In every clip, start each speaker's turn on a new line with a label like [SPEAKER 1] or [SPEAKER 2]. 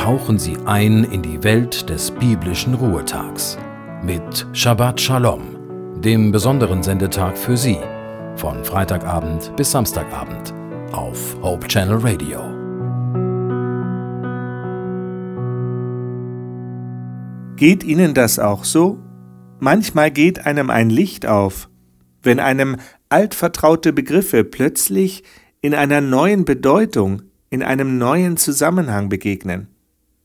[SPEAKER 1] tauchen Sie ein in die Welt des biblischen Ruhetags mit Shabbat Shalom, dem besonderen Sendetag für Sie, von Freitagabend bis Samstagabend auf Hope Channel Radio.
[SPEAKER 2] Geht Ihnen das auch so? Manchmal geht einem ein Licht auf, wenn einem altvertraute Begriffe plötzlich in einer neuen Bedeutung, in einem neuen Zusammenhang begegnen.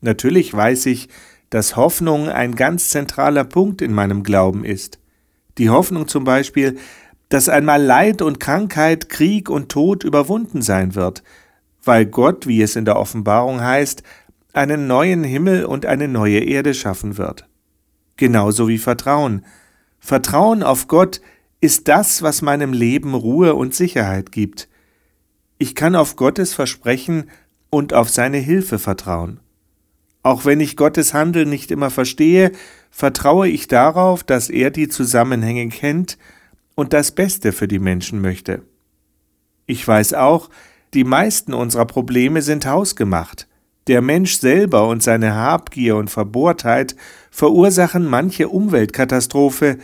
[SPEAKER 2] Natürlich weiß ich, dass Hoffnung ein ganz zentraler Punkt in meinem Glauben ist. Die Hoffnung zum Beispiel, dass einmal Leid und Krankheit, Krieg und Tod überwunden sein wird, weil Gott, wie es in der Offenbarung heißt, einen neuen Himmel und eine neue Erde schaffen wird. Genauso wie Vertrauen. Vertrauen auf Gott ist das, was meinem Leben Ruhe und Sicherheit gibt. Ich kann auf Gottes Versprechen und auf seine Hilfe vertrauen. Auch wenn ich Gottes Handeln nicht immer verstehe, vertraue ich darauf, dass er die Zusammenhänge kennt und das Beste für die Menschen möchte. Ich weiß auch, die meisten unserer Probleme sind hausgemacht. Der Mensch selber und seine Habgier und Verbohrtheit verursachen manche Umweltkatastrophe,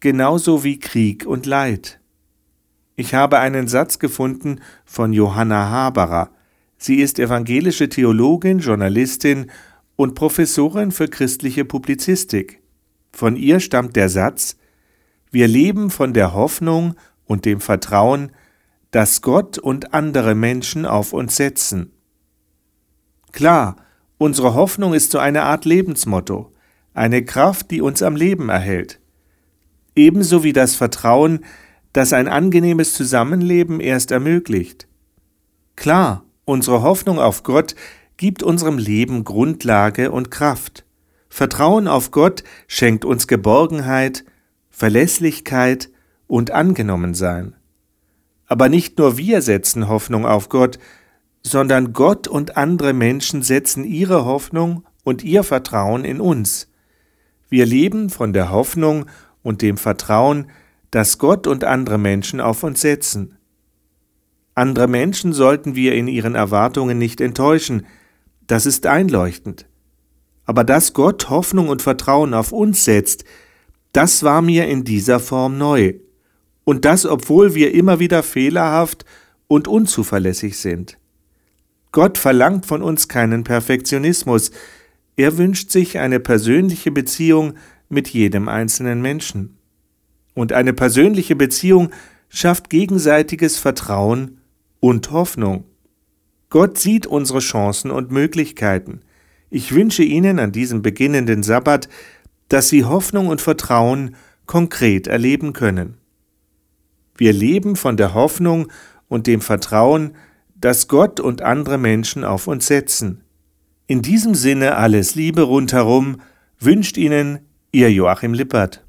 [SPEAKER 2] genauso wie Krieg und Leid. Ich habe einen Satz gefunden von Johanna Haberer. Sie ist evangelische Theologin, Journalistin und Professorin für christliche Publizistik. Von ihr stammt der Satz Wir leben von der Hoffnung und dem Vertrauen, dass Gott und andere Menschen auf uns setzen. Klar, unsere Hoffnung ist so eine Art Lebensmotto, eine Kraft, die uns am Leben erhält. Ebenso wie das Vertrauen, das ein angenehmes Zusammenleben erst ermöglicht. Klar, unsere Hoffnung auf Gott gibt unserem Leben Grundlage und Kraft. Vertrauen auf Gott schenkt uns Geborgenheit, Verlässlichkeit und Angenommensein. Aber nicht nur wir setzen Hoffnung auf Gott, sondern Gott und andere Menschen setzen ihre Hoffnung und ihr Vertrauen in uns. Wir leben von der Hoffnung und dem Vertrauen, das Gott und andere Menschen auf uns setzen. Andere Menschen sollten wir in ihren Erwartungen nicht enttäuschen, das ist einleuchtend. Aber dass Gott Hoffnung und Vertrauen auf uns setzt, das war mir in dieser Form neu. Und das, obwohl wir immer wieder fehlerhaft und unzuverlässig sind. Gott verlangt von uns keinen Perfektionismus, er wünscht sich eine persönliche Beziehung mit jedem einzelnen Menschen. Und eine persönliche Beziehung schafft gegenseitiges Vertrauen und Hoffnung. Gott sieht unsere Chancen und Möglichkeiten. Ich wünsche Ihnen an diesem beginnenden Sabbat, dass Sie Hoffnung und Vertrauen konkret erleben können. Wir leben von der Hoffnung und dem Vertrauen, das Gott und andere Menschen auf uns setzen. In diesem Sinne alles Liebe rundherum wünscht Ihnen Ihr Joachim Lippert.